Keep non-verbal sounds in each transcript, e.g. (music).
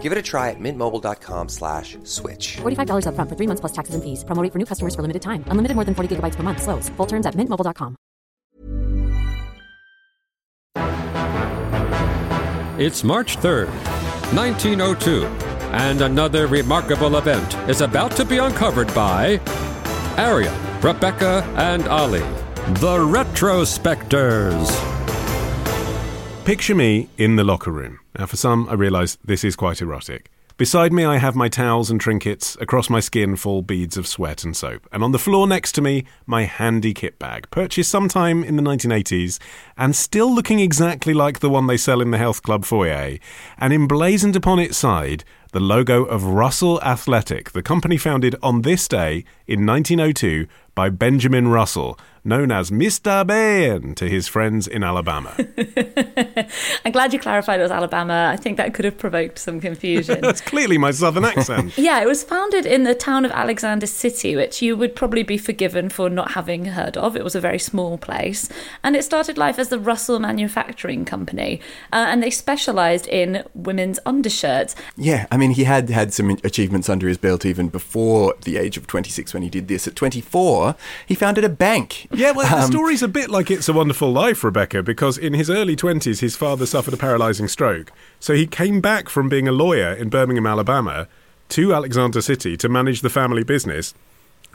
Give it a try at mintmobile.com slash switch. $45 upfront for three months plus taxes and fees. Promo rate for new customers for limited time. Unlimited more than 40 gigabytes per month. Slows. Full terms at mintmobile.com. It's March 3rd, 1902, and another remarkable event is about to be uncovered by Arion, Rebecca, and Olly, the Retrospectors. Picture me in the locker room. Now, for some, I realise this is quite erotic. Beside me, I have my towels and trinkets. Across my skin fall beads of sweat and soap. And on the floor next to me, my handy kit bag, purchased sometime in the 1980s and still looking exactly like the one they sell in the health club foyer. And emblazoned upon its side, the logo of Russell Athletic, the company founded on this day in 1902 by Benjamin Russell, known as Mr. Ben to his friends in Alabama. (laughs) I'm glad you clarified it was Alabama. I think that could have provoked some confusion. (laughs) That's clearly my southern accent. (laughs) yeah, it was founded in the town of Alexander City, which you would probably be forgiven for not having heard of. It was a very small place. And it started life as the Russell Manufacturing Company. Uh, and they specialised in women's undershirts. Yeah, I mean, he had had some achievements under his belt even before the age of 26 when he did this. At 24, he founded a bank. Yeah, well, the Um, story's a bit like It's a Wonderful Life, Rebecca, because in his early 20s, his father suffered a paralysing stroke. So he came back from being a lawyer in Birmingham, Alabama, to Alexander City to manage the family business.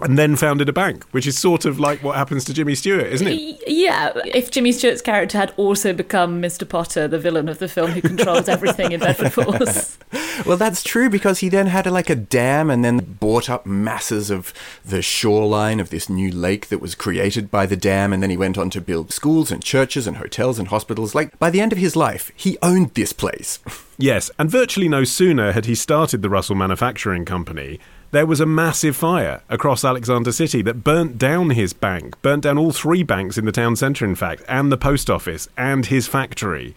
And then founded a bank, which is sort of like what happens to Jimmy Stewart, isn't it? Yeah, if Jimmy Stewart's character had also become Mr. Potter, the villain of the film who controls everything in Bedford Falls. (laughs) Well, that's true because he then had a, like a dam and then bought up masses of the shoreline of this new lake that was created by the dam. And then he went on to build schools and churches and hotels and hospitals. Like by the end of his life, he owned this place. Yes, and virtually no sooner had he started the Russell Manufacturing Company, there was a massive fire across Alexander City that burnt down his bank, burnt down all three banks in the town centre, in fact, and the post office and his factory.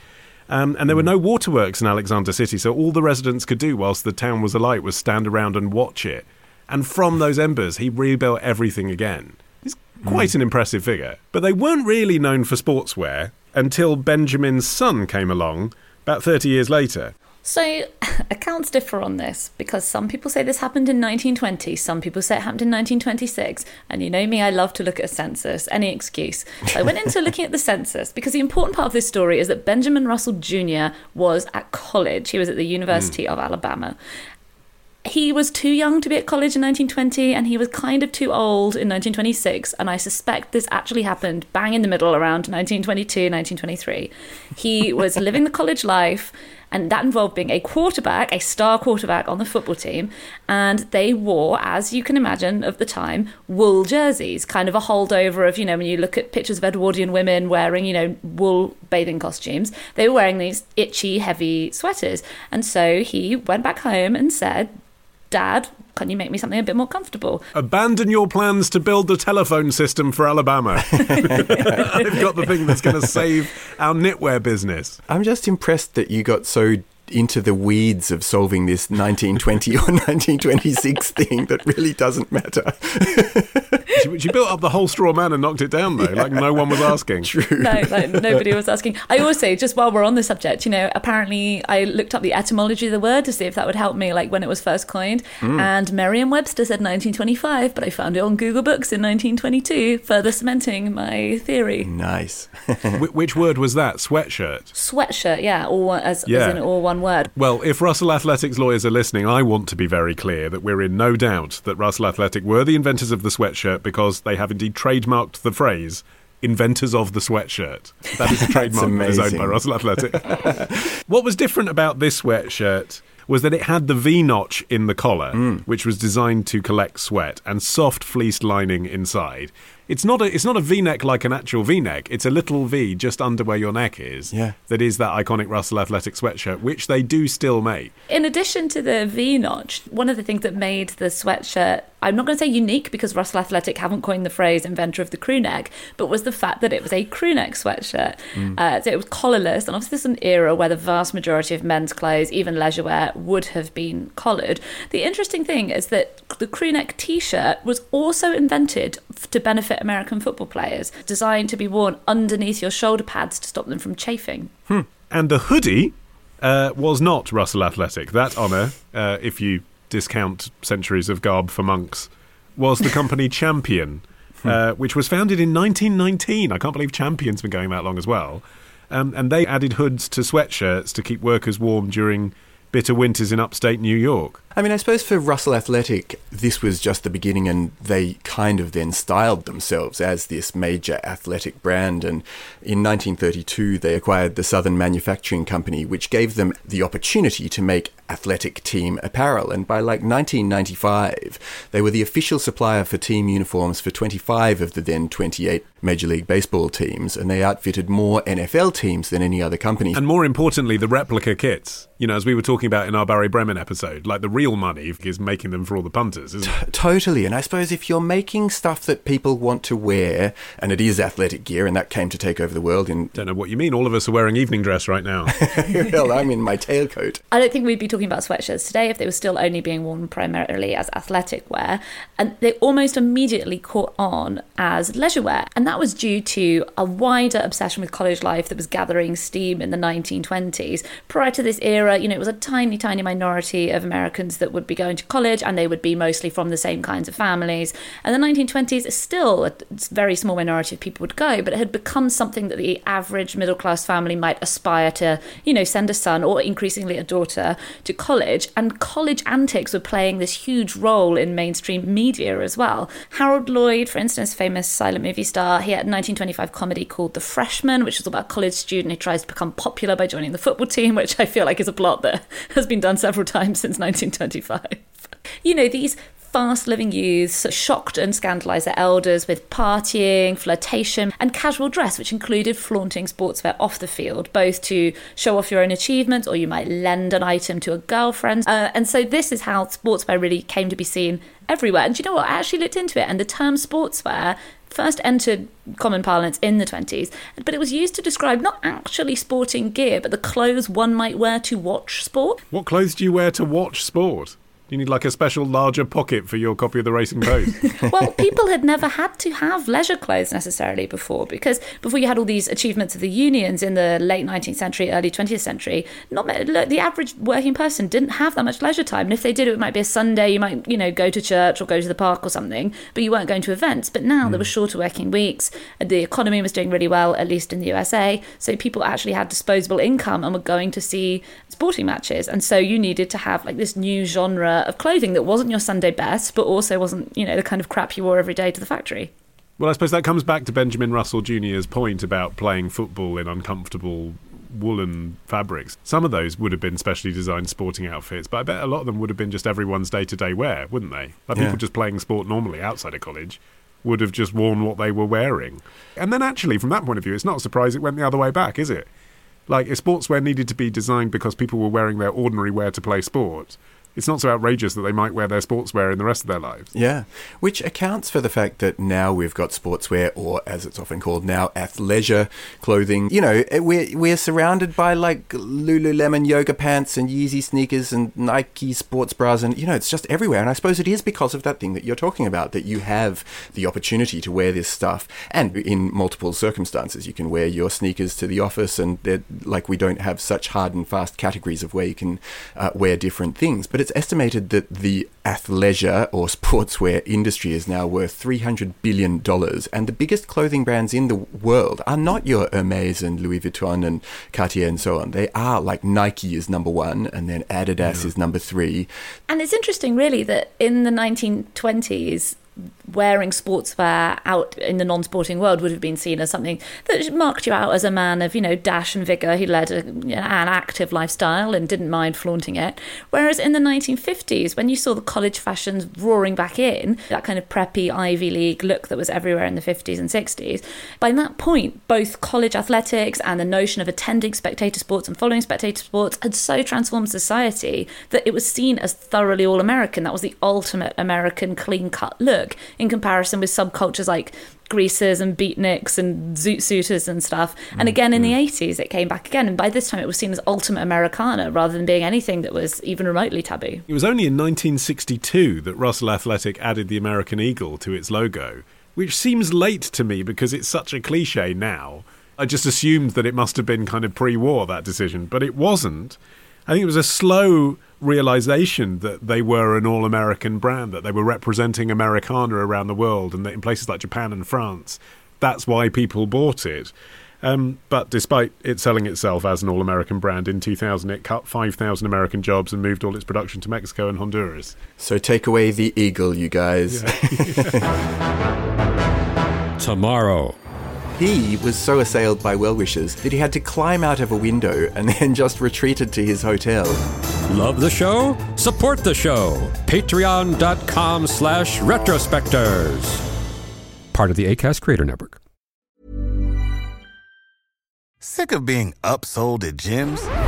Um, and there were hmm. no waterworks in Alexander City, so all the residents could do whilst the town was alight was stand around and watch it. And from hmm. those embers, he rebuilt everything again. He's hmm. quite an impressive figure. But they weren't really known for sportswear until Benjamin's son came along about 30 years later. So, (laughs) accounts differ on this because some people say this happened in 1920, some people say it happened in 1926. And you know me, I love to look at a census, any excuse. So I went into looking at the census because the important part of this story is that Benjamin Russell Jr. was at college, he was at the University hmm. of Alabama. He was too young to be at college in 1920 and he was kind of too old in 1926. And I suspect this actually happened bang in the middle around 1922, 1923. He was living the college life and that involved being a quarterback, a star quarterback on the football team, and they wore, as you can imagine of the time, wool jerseys, kind of a holdover of, you know, when you look at pictures of Edwardian women wearing, you know, wool bathing costumes, they were wearing these itchy, heavy sweaters. And so he went back home and said, Dad, can you make me something a bit more comfortable? Abandon your plans to build the telephone system for Alabama. (laughs) I've got the thing that's going to save our knitwear business. I'm just impressed that you got so into the weeds of solving this 1920 or 1926 thing that really doesn't matter. (laughs) She, she built up the whole straw man and knocked it down, though, like no one was asking. (laughs) True. no, like nobody was asking. I also, say, just while we're on the subject, you know, apparently I looked up the etymology of the word to see if that would help me, like when it was first coined. Hmm. And Merriam-Webster said 1925, but I found it on Google Books in 1922, further cementing my theory. Nice. Wh- which word was that? Sweatshirt. Sweatshirt, yeah, all as, Yeah. as in all one word. Well, if Russell Athletics lawyers are listening, I want to be very clear that we're in no doubt that Russell Athletic were the inventors of the sweatshirt because they have indeed trademarked the phrase inventors of the sweatshirt. That is a (laughs) trademark that is owned by. Russell Athletic. (laughs) what was different about this sweatshirt was that it had the V notch in the collar, mm. which was designed to collect sweat, and soft fleeced lining inside. It's not a it's not a V neck like an actual V neck. It's a little V just under where your neck is. Yeah. That is that iconic Russell Athletic sweatshirt, which they do still make. In addition to the V notch, one of the things that made the sweatshirt I'm not going to say unique because Russell Athletic haven't coined the phrase inventor of the crew neck, but was the fact that it was a crew neck sweatshirt. Uh, so it was collarless, and obviously this is an era where the vast majority of men's clothes, even leisure wear, would have been collared. The interesting thing is that the crew neck t shirt was also invented to benefit American football players, designed to be worn underneath your shoulder pads to stop them from chafing. And the hoodie uh, was not Russell Athletic. That honour, uh, if you discount centuries of garb for monks, was the company (laughs) Champion, uh, which was founded in 1919. I can't believe Champion's been going that long as well. Um, and they added hoods to sweatshirts to keep workers warm during bitter winters in upstate New York. I mean, I suppose for Russell Athletic, this was just the beginning, and they kind of then styled themselves as this major athletic brand. And in 1932, they acquired the Southern Manufacturing Company, which gave them the opportunity to make athletic team apparel. And by like 1995, they were the official supplier for team uniforms for 25 of the then 28 Major League Baseball teams, and they outfitted more NFL teams than any other company. And more importantly, the replica kits. You know, as we were talking about in our Barry Bremen episode, like the real money is making them for all the punters, isn't it? Totally. And I suppose if you're making stuff that people want to wear, and it is athletic gear, and that came to take over the world in. Don't know what you mean. All of us are wearing evening dress right now. (laughs) well, I'm in my tailcoat. I don't think we'd be talking about sweatshirts today if they were still only being worn primarily as athletic wear. And they almost immediately caught on as leisure wear. And that was due to a wider obsession with college life that was gathering steam in the 1920s. Prior to this era, you know, it was a tiny, tiny minority of Americans that would be going to college and they would be mostly from the same kinds of families. And the 1920s, still a very small minority of people would go, but it had become something that the average middle class family might aspire to, you know, send a son or increasingly a daughter to college. And college antics were playing this huge role in mainstream media as well. Harold Lloyd, for instance, famous silent movie star, he had a 1925 comedy called The Freshman, which is about a college student who tries to become popular by joining the football team, which I feel like is a plot that (laughs) has been done several times since 1925. You know, these fast living youths shocked and scandalised their elders with partying, flirtation, and casual dress, which included flaunting sportswear off the field, both to show off your own achievements or you might lend an item to a girlfriend. Uh, and so, this is how sportswear really came to be seen everywhere. And you know what? I actually looked into it, and the term sportswear first entered common parlance in the 20s, but it was used to describe not actually sporting gear, but the clothes one might wear to watch sport. what clothes do you wear to watch sport? Do you need like a special larger pocket for your copy of the Racing Post? (laughs) (laughs) well, people had never had to have leisure clothes necessarily before because before you had all these achievements of the unions in the late 19th century, early 20th century, not look, the average working person didn't have that much leisure time. And if they did, it might be a Sunday. You might, you know, go to church or go to the park or something, but you weren't going to events. But now there hmm. were shorter working weeks. and The economy was doing really well, at least in the USA. So people actually had disposable income and were going to see sporting matches. And so you needed to have like this new genre of clothing that wasn't your Sunday best, but also wasn't, you know, the kind of crap you wore every day to the factory. well, I suppose that comes back to Benjamin Russell Jr.'s point about playing football in uncomfortable woolen fabrics. Some of those would have been specially designed sporting outfits, but I bet a lot of them would have been just everyone's day to day wear, wouldn't they? Like Yeah. people just playing sport normally outside of college would have just worn what they were wearing. And then actually, from that point of view, it's not a surprise it went the other way back, is it? Like, if sportswear needed to be designed because people were wearing their ordinary wear to play sport, it's not so outrageous that they might wear their sportswear in the rest of their lives. Yeah, which accounts for the fact that now we've got sportswear, or as it's often called now, athleisure clothing. You know, eh, we're we're surrounded by like Lululemon yoga pants and Yeezy sneakers and Nike sports bras, and you know, it's just everywhere. And I suppose it is because of that thing that you're talking about that you have the opportunity to wear this stuff, and in multiple circumstances, you can wear your sneakers to the office, and like we don't have such hard and fast categories of where you can uh, wear different things, but it's estimated that the athleisure or sportswear industry is now worth $300 billion. And the biggest clothing brands in the world are not your Hermes and Louis Vuitton and Cartier and so on. They are like Nike is number one, and then Adidas is number three. And it's interesting, really, that in the 1920s, wearing sportswear out in the non-sporting world would have been seen as something that marked you out as a man of you know dash and vigor. Who led a, an active lifestyle and didn't mind flaunting it. Whereas in the 1950s when you saw the college fashions roaring back in that kind of preppy ivy league look that was everywhere in the 50s and 60s by that point both college athletics and the notion of attending spectator sports and following spectator sports had so transformed society that it was seen as thoroughly all American. That was the ultimate American clean cut look in comparison with subcultures like greasers and beatniks and zoot suiters and stuff. And mm, again in the 80s, it came back again. And by this time, it was seen as ultimate Americana rather than being anything that was even remotely taboo. It was only in 1962 that Russell Athletic added the American Eagle to its logo, which seems late to me because it's such a cliche now. I just assumed that it must have been kind of pre war, that decision, but it wasn't. I think it was a slow realization that they were an all American brand, that they were representing Americana around the world, and that in places like Japan and France, that's why people bought it. Um, but despite it selling itself as an all American brand in 2000, it cut 5,000 American jobs and moved all its production to Mexico and Honduras. So take away the eagle, you guys. (laughs) Tomorrow. He was so assailed by well wishers that he had to climb out of a window and (laughs) then just retreated to his hotel. Love the show? Support the show. Patreon.com slash retrospectors. Part of the ACAST Creator Network. Sick of being upsold at gyms?